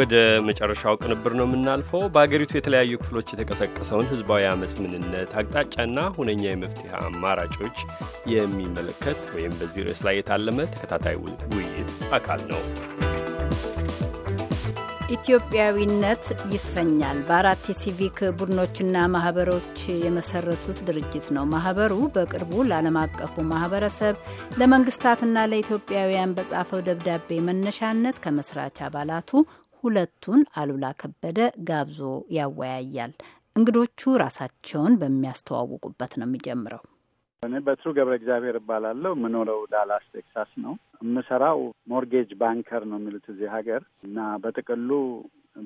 ወደ መጨረሻው ቅንብር ነው የምናልፈው። በሀገሪቱ የተለያዩ ክፍሎች የተቀሰቀሰውን ህዝባዊ አመፅ ምንነት፣ አቅጣጫና ሁነኛ የመፍትሄ አማራጮች የሚመለከት ወይም በዚህ ርዕስ ላይ የታለመ ተከታታይ ውይይት አካል ነው። ኢትዮጵያዊነት ይሰኛል። በአራት የሲቪክ ቡድኖችና ማህበሮች የመሰረቱት ድርጅት ነው። ማህበሩ በቅርቡ ለዓለም አቀፉ ማህበረሰብ ለመንግስታትና ለኢትዮጵያውያን በጻፈው ደብዳቤ መነሻነት ከመስራች አባላቱ ሁለቱን አሉላ ከበደ ጋብዞ ያወያያል። እንግዶቹ ራሳቸውን በሚያስተዋውቁበት ነው የሚጀምረው። እኔ በትሩ ገብረ እግዚአብሔር እባላለሁ። የምኖረው ዳላስ ቴክሳስ ነው። የምሰራው mortgage banker ነው የሚሉት እዚህ ሀገር እና በጥቅሉ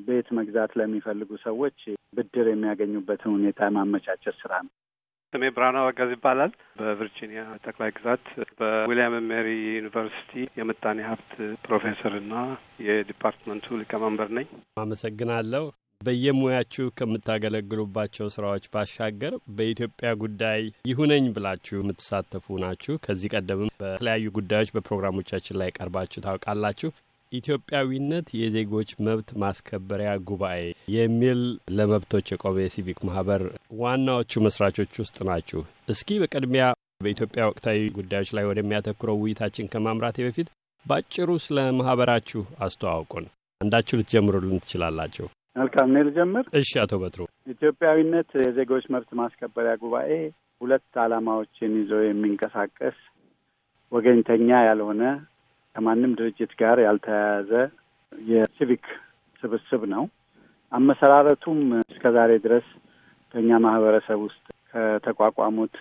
ቤት መግዛት ለሚፈልጉ ሰዎች ብድር የሚያገኙበትን ሁኔታ የማመቻቸት ስራ ነው። ስሜ ብርሃኑ አበጋዝ ይባላል። በቨርጂኒያ ጠቅላይ ግዛት በዊልያም ሜሪ ዩኒቨርሲቲ የምጣኔ ሀብት ፕሮፌሰር እና የዲፓርትመንቱ ሊቀመንበር ነኝ። አመሰግናለሁ። በየሙያችሁ ከምታገለግሉባቸው ስራዎች ባሻገር በኢትዮጵያ ጉዳይ ይሁነኝ ብላችሁ የምትሳተፉ ናችሁ። ከዚህ ቀደምም በተለያዩ ጉዳዮች በፕሮግራሞቻችን ላይ ቀርባችሁ ታውቃላችሁ። ኢትዮጵያዊነት የዜጎች መብት ማስከበሪያ ጉባኤ የሚል ለመብቶች የቆመ የሲቪክ ማህበር ዋናዎቹ መስራቾች ውስጥ ናችሁ። እስኪ በቅድሚያ በኢትዮጵያ ወቅታዊ ጉዳዮች ላይ ወደሚያተኩረው ውይይታችን ከማምራቴ በፊት ባጭሩ ስለ ማህበራችሁ አስተዋውቁን። አንዳችሁ ልትጀምሩልን ትችላላችሁ። መልካም፣ እኔ ልጀምር። እሺ፣ አቶ በትሩ። ኢትዮጵያዊነት የዜጎች መብት ማስከበሪያ ጉባኤ ሁለት ዓላማዎችን ይዞ የሚንቀሳቀስ ወገኝተኛ ያልሆነ ከማንም ድርጅት ጋር ያልተያያዘ የሲቪክ ስብስብ ነው። አመሰራረቱም እስከ ዛሬ ድረስ በእኛ ማህበረሰብ ውስጥ ከተቋቋሙት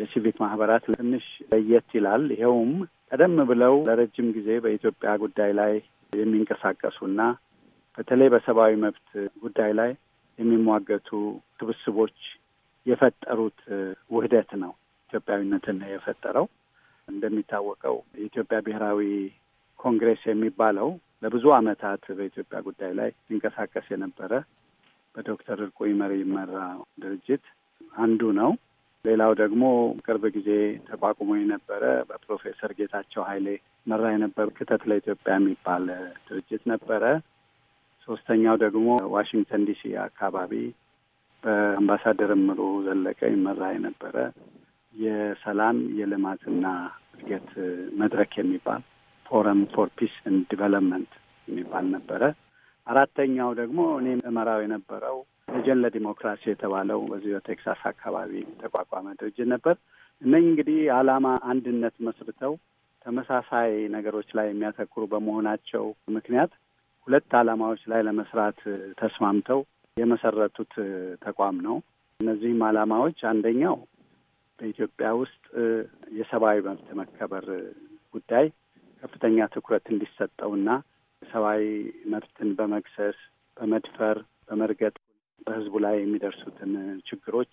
የሲቪክ ማህበራት ትንሽ ለየት ይላል። ይኸውም ቀደም ብለው ለረጅም ጊዜ በኢትዮጵያ ጉዳይ ላይ የሚንቀሳቀሱና በተለይ በሰብአዊ መብት ጉዳይ ላይ የሚሟገቱ ስብስቦች የፈጠሩት ውህደት ነው። ኢትዮጵያዊነትን የፈጠረው እንደሚታወቀው የኢትዮጵያ ብሔራዊ ኮንግሬስ የሚባለው ለብዙ ዓመታት በኢትዮጵያ ጉዳይ ላይ ሲንቀሳቀስ የነበረ በዶክተር እርቁ ይመር ይመራ ድርጅት አንዱ ነው። ሌላው ደግሞ ቅርብ ጊዜ ተቋቁሞ የነበረ በፕሮፌሰር ጌታቸው ኃይሌ ይመራ የነበረ ክተት ለኢትዮጵያ የሚባል ድርጅት ነበረ። ሶስተኛው ደግሞ ዋሽንግተን ዲሲ አካባቢ በአምባሳደር እምሩ ዘለቀ ይመራ የነበረ የሰላም የልማትና እድገት መድረክ የሚባል Forum for Peace and Development የሚባል ነበረ። አራተኛው ደግሞ እኔ እመራው የነበረው ሌጀን ለዲሞክራሲ የተባለው በዚህ በቴክሳስ አካባቢ የተቋቋመ ድርጅት ነበር። እነኝህ እንግዲህ የዓላማ አንድነት መስርተው ተመሳሳይ ነገሮች ላይ የሚያተኩሩ በመሆናቸው ምክንያት ሁለት ዓላማዎች ላይ ለመስራት ተስማምተው የመሰረቱት ተቋም ነው። እነዚህም ዓላማዎች አንደኛው በኢትዮጵያ ውስጥ የሰብአዊ መብት መከበር ጉዳይ ከፍተኛ ትኩረት እንዲሰጠውና ሰብአዊ መብትን በመግሰስ በመድፈር፣ በመርገጥ በሕዝቡ ላይ የሚደርሱትን ችግሮች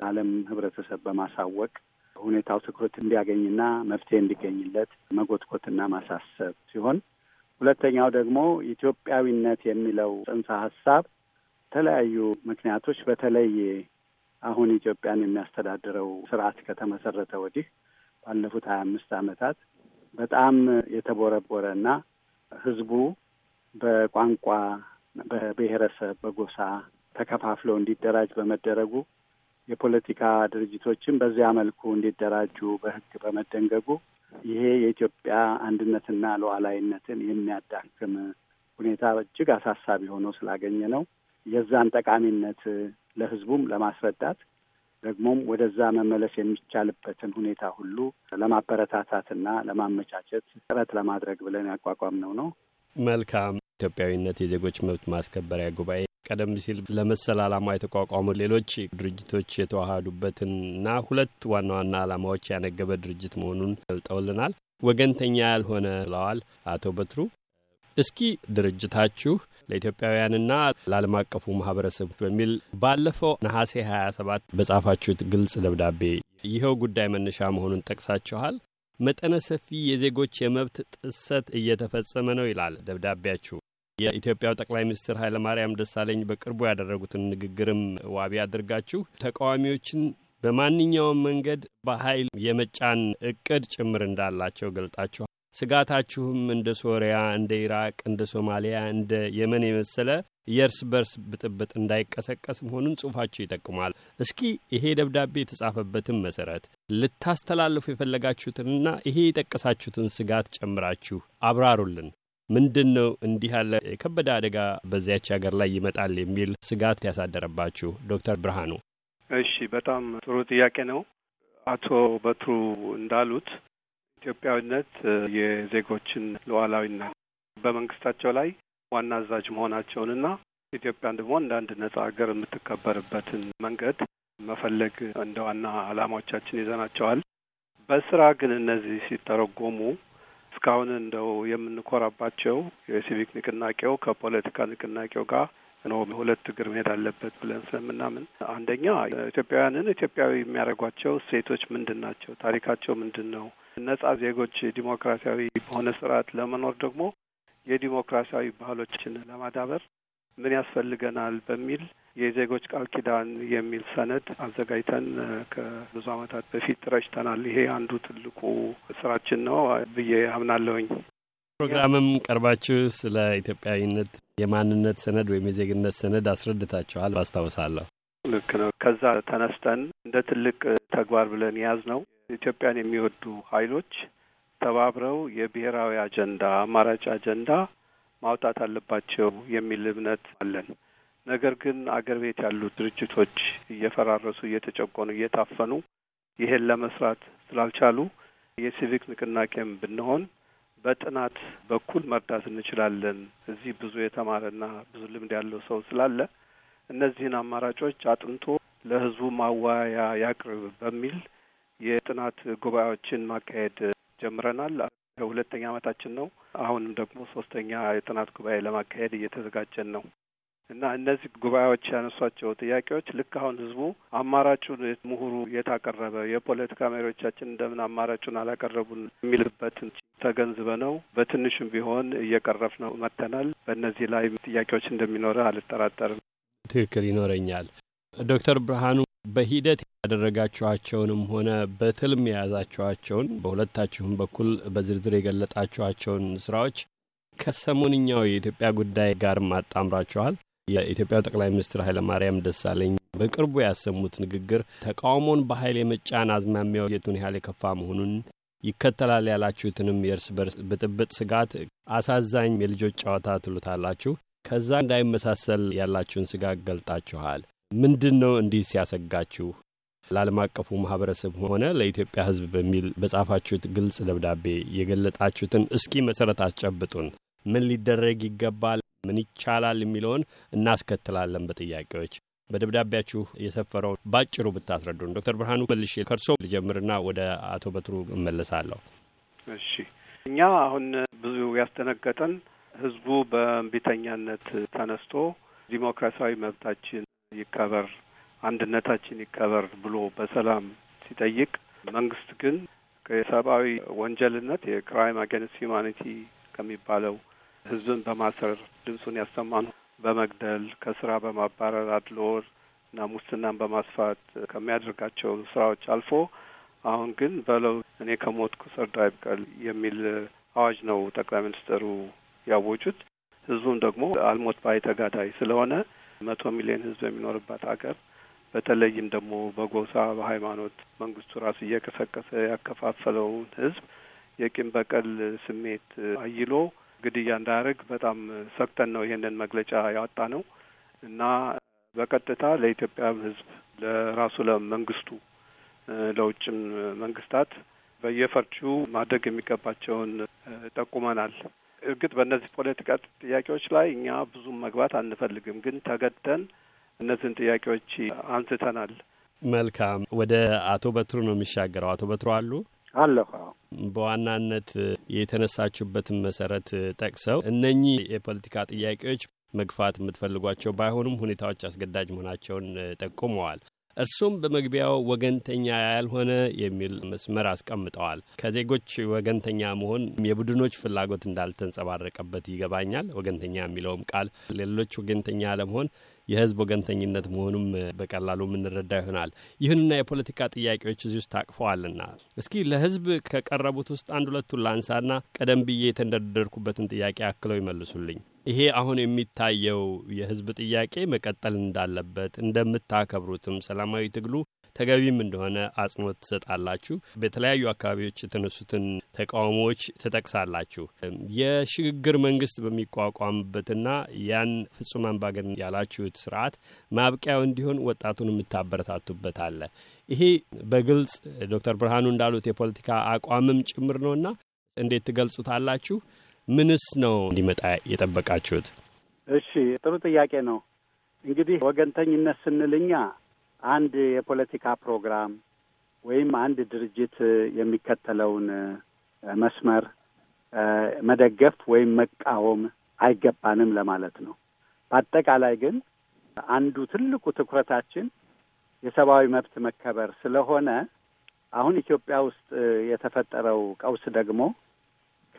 ለዓለም ሕብረተሰብ በማሳወቅ ሁኔታው ትኩረት እንዲያገኝና መፍትሄ እንዲገኝለት መጎትኮትና ማሳሰብ ሲሆን ሁለተኛው ደግሞ ኢትዮጵያዊነት የሚለው ጽንሰ ሀሳብ የተለያዩ ምክንያቶች በተለይ አሁን ኢትዮጵያን የሚያስተዳድረው ስርዓት ከተመሰረተ ወዲህ ባለፉት ሀያ አምስት ዓመታት በጣም የተቦረቦረ እና ህዝቡ በቋንቋ፣ በብሔረሰብ፣ በጎሳ ተከፋፍለው እንዲደራጅ በመደረጉ የፖለቲካ ድርጅቶችን በዚያ መልኩ እንዲደራጁ በህግ በመደንገጉ ይሄ የኢትዮጵያ አንድነትና ሉዓላዊነትን የሚያዳክም ሁኔታ እጅግ አሳሳቢ ሆኖ ስላገኘ ነው የዛን ጠቃሚነት ለህዝቡም ለማስረዳት ደግሞም ወደዛ መመለስ የሚቻልበትን ሁኔታ ሁሉ ለማበረታታትና ለማመቻቸት ጥረት ለማድረግ ብለን ያቋቋምነው ነው። መልካም። ኢትዮጵያዊነት የዜጎች መብት ማስከበሪያ ጉባኤ ቀደም ሲል ለመሰል ዓላማ የተቋቋሙ ሌሎች ድርጅቶች የተዋሃዱበትንና ሁለት ዋና ዋና ዓላማዎች ያነገበ ድርጅት መሆኑን ገልጠውልናል። ወገንተኛ ያልሆነ ብለዋል አቶ በትሩ። እስኪ ድርጅታችሁ ለኢትዮጵያውያንና ለዓለም አቀፉ ማህበረሰብ በሚል ባለፈው ነሐሴ 27 በጻፋችሁት ግልጽ ደብዳቤ ይኸው ጉዳይ መነሻ መሆኑን ጠቅሳችኋል። መጠነ ሰፊ የዜጎች የመብት ጥሰት እየተፈጸመ ነው ይላል ደብዳቤያችሁ። የኢትዮጵያው ጠቅላይ ሚኒስትር ኃይለማርያም ደሳለኝ በቅርቡ ያደረጉትን ንግግርም ዋቢ አድርጋችሁ ተቃዋሚዎችን በማንኛውም መንገድ በኃይል የመጫን እቅድ ጭምር እንዳላቸው ገልጣችኋል። ስጋታችሁም እንደ ሶሪያ፣ እንደ ኢራቅ፣ እንደ ሶማሊያ፣ እንደ የመን የመሰለ የእርስ በርስ ብጥብጥ እንዳይቀሰቀስ መሆኑን ጽሁፋችሁ ይጠቁማል። እስኪ ይሄ ደብዳቤ የተጻፈበትን መሰረት ልታስተላልፉ የፈለጋችሁትንና ይሄ የጠቀሳችሁትን ስጋት ጨምራችሁ አብራሩልን። ምንድን ነው እንዲህ ያለ የከበደ አደጋ በዚያች ሀገር ላይ ይመጣል የሚል ስጋት ያሳደረባችሁ ዶክተር ብርሃኑ? እሺ፣ በጣም ጥሩ ጥያቄ ነው። አቶ በትሩ እንዳሉት ኢትዮጵያዊነት የዜጎችን ሉዓላዊነት በመንግስታቸው ላይ ዋና አዛዥ መሆናቸውንና ኢትዮጵያን ደግሞ እንደ አንድ ነጻ ሀገር የምትከበርበትን መንገድ መፈለግ እንደ ዋና ዓላማዎቻችን ይዘናቸዋል። በስራ ግን እነዚህ ሲተረጎሙ እስካሁን እንደው የምንኮራባቸው የሲቪክ ንቅናቄው ከፖለቲካ ንቅናቄው ጋር ነው ሁለት እግር መሄድ አለበት ብለን ስለምናምን አንደኛ ኢትዮጵያውያንን ኢትዮጵያዊ የሚያደርጓቸው እሴቶች ምንድን ናቸው? ታሪካቸው ምንድን ነው? ነጻ ዜጎች ዲሞክራሲያዊ በሆነ ስርዓት ለመኖር ደግሞ የዲሞክራሲያዊ ባህሎችን ለማዳበር ምን ያስፈልገናል በሚል የዜጎች ቃል ኪዳን የሚል ሰነድ አዘጋጅተን ከብዙ ዓመታት በፊት ረጭተናል። ይሄ አንዱ ትልቁ ስራችን ነው ብዬ አምናለሁኝ። ፕሮግራምም ቀርባችሁ ስለ ኢትዮጵያዊነት የማንነት ሰነድ ወይም የዜግነት ሰነድ አስረድታችኋል አስታውሳለሁ። ልክ ነው። ከዛ ተነስተን እንደ ትልቅ ተግባር ብለን የያዝ ነው ኢትዮጵያን የሚወዱ ኃይሎች ተባብረው የብሔራዊ አጀንዳ አማራጭ አጀንዳ ማውጣት አለባቸው የሚል እምነት አለን። ነገር ግን አገር ቤት ያሉት ድርጅቶች እየፈራረሱ፣ እየተጨቆኑ፣ እየታፈኑ ይሄን ለመስራት ስላልቻሉ የሲቪክ ንቅናቄም ብንሆን በጥናት በኩል መርዳት እንችላለን። እዚህ ብዙ የተማረና ብዙ ልምድ ያለው ሰው ስላለ እነዚህን አማራጮች አጥንቶ ለሕዝቡ ማወያያ ያቅርብ በሚል የጥናት ጉባኤዎችን ማካሄድ ጀምረናል። ሁለተኛ ዓመታችን ነው። አሁንም ደግሞ ሶስተኛ የጥናት ጉባኤ ለማካሄድ እየተዘጋጀን ነው እና እነዚህ ጉባኤዎች ያነሷቸው ጥያቄዎች ልክ አሁን ህዝቡ አማራጩን ምሁሩ የታቀረበ የፖለቲካ መሪዎቻችን እንደምን አማራጩን አላቀረቡን የሚልበትን ተገንዝበ ነው በትንሹም ቢሆን እየቀረፍ ነው መጥተናል። በእነዚህ ላይ ጥያቄዎች እንደሚኖረ አልጠራጠርም። ትክክል ይኖረኛል። ዶክተር ብርሃኑ በሂደት ያደረጋችኋቸውንም ሆነ በትልም የያዛችኋቸውን በሁለታችሁም በኩል በዝርዝር የገለጣችኋቸውን ስራዎች ከሰሞንኛው የኢትዮጵያ ጉዳይ ጋርም አጣምራችኋል። የኢትዮጵያው ጠቅላይ ሚኒስትር ኃይለማርያም ደሳለኝ በቅርቡ ያሰሙት ንግግር ተቃውሞን በኃይል የመጫን አዝማሚያው የቱን ያህል የከፋ መሆኑን ይከተላል ያላችሁትንም የእርስ በርስ ብጥብጥ ስጋት አሳዛኝ የልጆች ጨዋታ ትሉታላችሁ። ከዛ እንዳይመሳሰል ያላችሁን ስጋት ገልጣችኋል። ምንድን ነው እንዲህ ሲያሰጋችሁ? ለዓለም አቀፉ ማህበረሰብ ሆነ ለኢትዮጵያ ሕዝብ በሚል በጻፋችሁት ግልጽ ደብዳቤ የገለጣችሁትን እስኪ መሰረት አስጨብጡን። ምን ሊደረግ ይገባል፣ ምን ይቻላል የሚለውን እናስከትላለን በጥያቄዎች በደብዳቤያችሁ የሰፈረው ባጭሩ ብታስረዱን። ዶክተር ብርሃኑ መልሼ ከርሶ ልጀምርና ወደ አቶ በትሩ እመለሳለሁ። እሺ፣ እኛ አሁን ብዙ ያስደነገጠን ህዝቡ በእንቢተኛነት ተነስቶ ዲሞክራሲያዊ መብታችን ይከበር፣ አንድነታችን ይከበር ብሎ በሰላም ሲጠይቅ መንግስት ግን ከሰብአዊ ወንጀልነት የ crime against humanity ከሚባለው ህዝብን በማሰር ድምፁን ያሰሙትን በመግደል ከስራ በማባረር አድሎር እና ሙስናን በማስፋት ከሚያደርጋቸው ስራዎች አልፎ አሁን ግን በለው እኔ ከሞትኩ ሰርዶ አይብቀል የሚል አዋጅ ነው ጠቅላይ ሚኒስትሩ ያወጁት። ህዝቡም ደግሞ አልሞት ባይ ተጋዳይ ስለሆነ መቶ ሚሊዮን ህዝብ የሚኖርባት ሀገር በተለይም ደግሞ በጎሳ በሃይማኖት መንግስቱ ራሱ እየቀሰቀሰ ያከፋፈለውን ህዝብ የቂም በቀል ስሜት አይሎ ግድያ እንዳያደርግ በጣም ሰግተን ነው ይሄንን መግለጫ ያወጣ ነው እና በቀጥታ ለኢትዮጵያ ህዝብ ለራሱ ለመንግስቱ ለውጭም መንግስታት በየፈርጁ ማድረግ የሚገባቸውን ጠቁመናል። እርግጥ በእነዚህ ፖለቲካ ጥያቄዎች ላይ እኛ ብዙም መግባት አንፈልግም፣ ግን ተገደን እነዚህን ጥያቄዎች አንስተናል። መልካም። ወደ አቶ በትሩ ነው የሚሻገረው። አቶ በትሩ አሉ አለሁ። በዋናነት የተነሳችሁበትን መሰረት ጠቅሰው እነኚህ የፖለቲካ ጥያቄዎች መግፋት የምትፈልጓቸው ባይሆኑም ሁኔታዎች አስገዳጅ መሆናቸውን ጠቁመዋል። እርሱም በመግቢያው ወገንተኛ ያልሆነ የሚል መስመር አስቀምጠዋል። ከዜጎች ወገንተኛ መሆን የቡድኖች ፍላጎት እንዳልተንጸባረቀበት ይገባኛል። ወገንተኛ የሚለውም ቃል ሌሎች ወገንተኛ ለመሆን የህዝብ ወገንተኝነት መሆኑም በቀላሉ የምንረዳ ይሆናል። ይሁንና የፖለቲካ ጥያቄዎች እዚህ ውስጥ ታቅፈዋልና እስኪ ለህዝብ ከቀረቡት ውስጥ አንድ ሁለቱን ላንሳና ቀደም ብዬ የተንደረደርኩበትን ጥያቄ አክለው ይመልሱልኝ። ይሄ አሁን የሚታየው የህዝብ ጥያቄ መቀጠል እንዳለበት እንደምታከብሩትም ሰላማዊ ትግሉ ተገቢም እንደሆነ አጽንኦት ትሰጣላችሁ። በተለያዩ አካባቢዎች የተነሱትን ተቃውሞዎች ትጠቅሳላችሁ። የሽግግር መንግስት በሚቋቋምበትና ያን ፍጹም አምባገነን ያላችሁት ስርዓት ማብቂያው እንዲሆን ወጣቱን የምታበረታቱበት አለ። ይሄ በግልጽ ዶክተር ብርሃኑ እንዳሉት የፖለቲካ አቋምም ጭምር ነውና እንዴት ትገልጹታላችሁ? ምንስ ነው እንዲመጣ የጠበቃችሁት? እሺ፣ ጥሩ ጥያቄ ነው። እንግዲህ ወገንተኝነት ስንልኛ አንድ የፖለቲካ ፕሮግራም ወይም አንድ ድርጅት የሚከተለውን መስመር መደገፍ ወይም መቃወም አይገባንም ለማለት ነው። በአጠቃላይ ግን አንዱ ትልቁ ትኩረታችን የሰብአዊ መብት መከበር ስለሆነ አሁን ኢትዮጵያ ውስጥ የተፈጠረው ቀውስ ደግሞ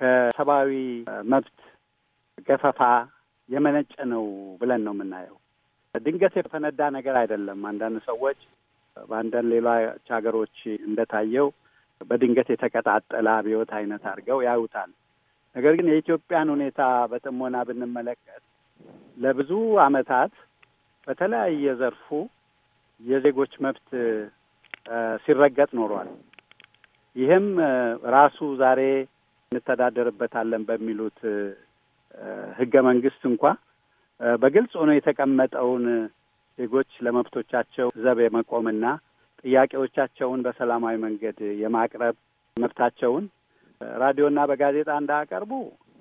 ከሰብአዊ መብት ገፈፋ የመነጨ ነው ብለን ነው የምናየው። ድንገት የፈነዳ ነገር አይደለም። አንዳንድ ሰዎች በአንዳንድ ሌሎች ሀገሮች እንደታየው በድንገት የተቀጣጠለ አብዮት አይነት አድርገው ያዩታል። ነገር ግን የኢትዮጵያን ሁኔታ በጥሞና ብንመለከት ለብዙ ዓመታት በተለያየ ዘርፉ የዜጎች መብት ሲረገጥ ኖሯል። ይህም ራሱ ዛሬ እንተዳደርበታለን በሚሉት ህገ መንግስት እንኳ በግልጽ ሆኖ የተቀመጠውን ዜጎች ለመብቶቻቸው ዘብ የመቆምና ጥያቄዎቻቸውን በሰላማዊ መንገድ የማቅረብ መብታቸውን ራዲዮና በጋዜጣ እንዳያቀርቡ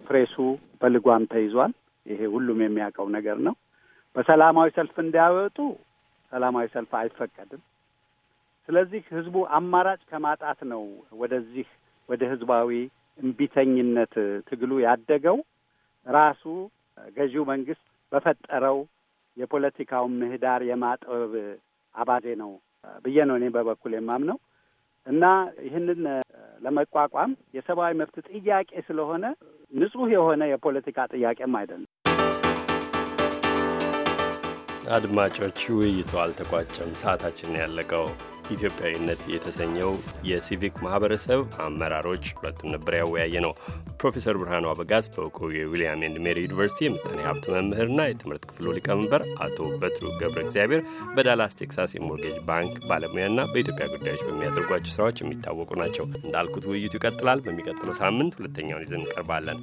ፕሬሱ በልጓም ተይዟል። ይሄ ሁሉም የሚያውቀው ነገር ነው። በሰላማዊ ሰልፍ እንዳያወጡ ሰላማዊ ሰልፍ አይፈቀድም። ስለዚህ ህዝቡ አማራጭ ከማጣት ነው ወደዚህ ወደ ህዝባዊ እምቢተኝነት ትግሉ ያደገው ራሱ ገዢው መንግስት በፈጠረው የፖለቲካውን ምህዳር የማጥበብ አባዜ ነው ብዬ ነው እኔ በበኩል የማምነው እና ይህንን ለመቋቋም የሰብአዊ መብት ጥያቄ ስለሆነ ንጹህ የሆነ የፖለቲካ ጥያቄም አይደለም። አድማጮች፣ ውይይቱ አልተቋጨም። ሰዓታችን ያለቀው ኢትዮጵያዊነት የተሰኘው የሲቪክ ማህበረሰብ አመራሮች ሁለቱን ነበር ያወያየ ነው። ፕሮፌሰር ብርሃኑ አበጋዝ በእውቁ የዊልያም ኤንድ ሜሪ ዩኒቨርሲቲ የምጣኔ ሀብት መምህርና የትምህርት ክፍሉ ሊቀመንበር፣ አቶ በትሩ ገብረ እግዚአብሔር በዳላስ ቴክሳስ የሞርጌጅ ባንክ ባለሙያና በኢትዮጵያ ጉዳዮች በሚያደርጓቸው ስራዎች የሚታወቁ ናቸው። እንዳልኩት ውይይቱ ይቀጥላል። በሚቀጥለው ሳምንት ሁለተኛውን ይዘን እንቀርባለን።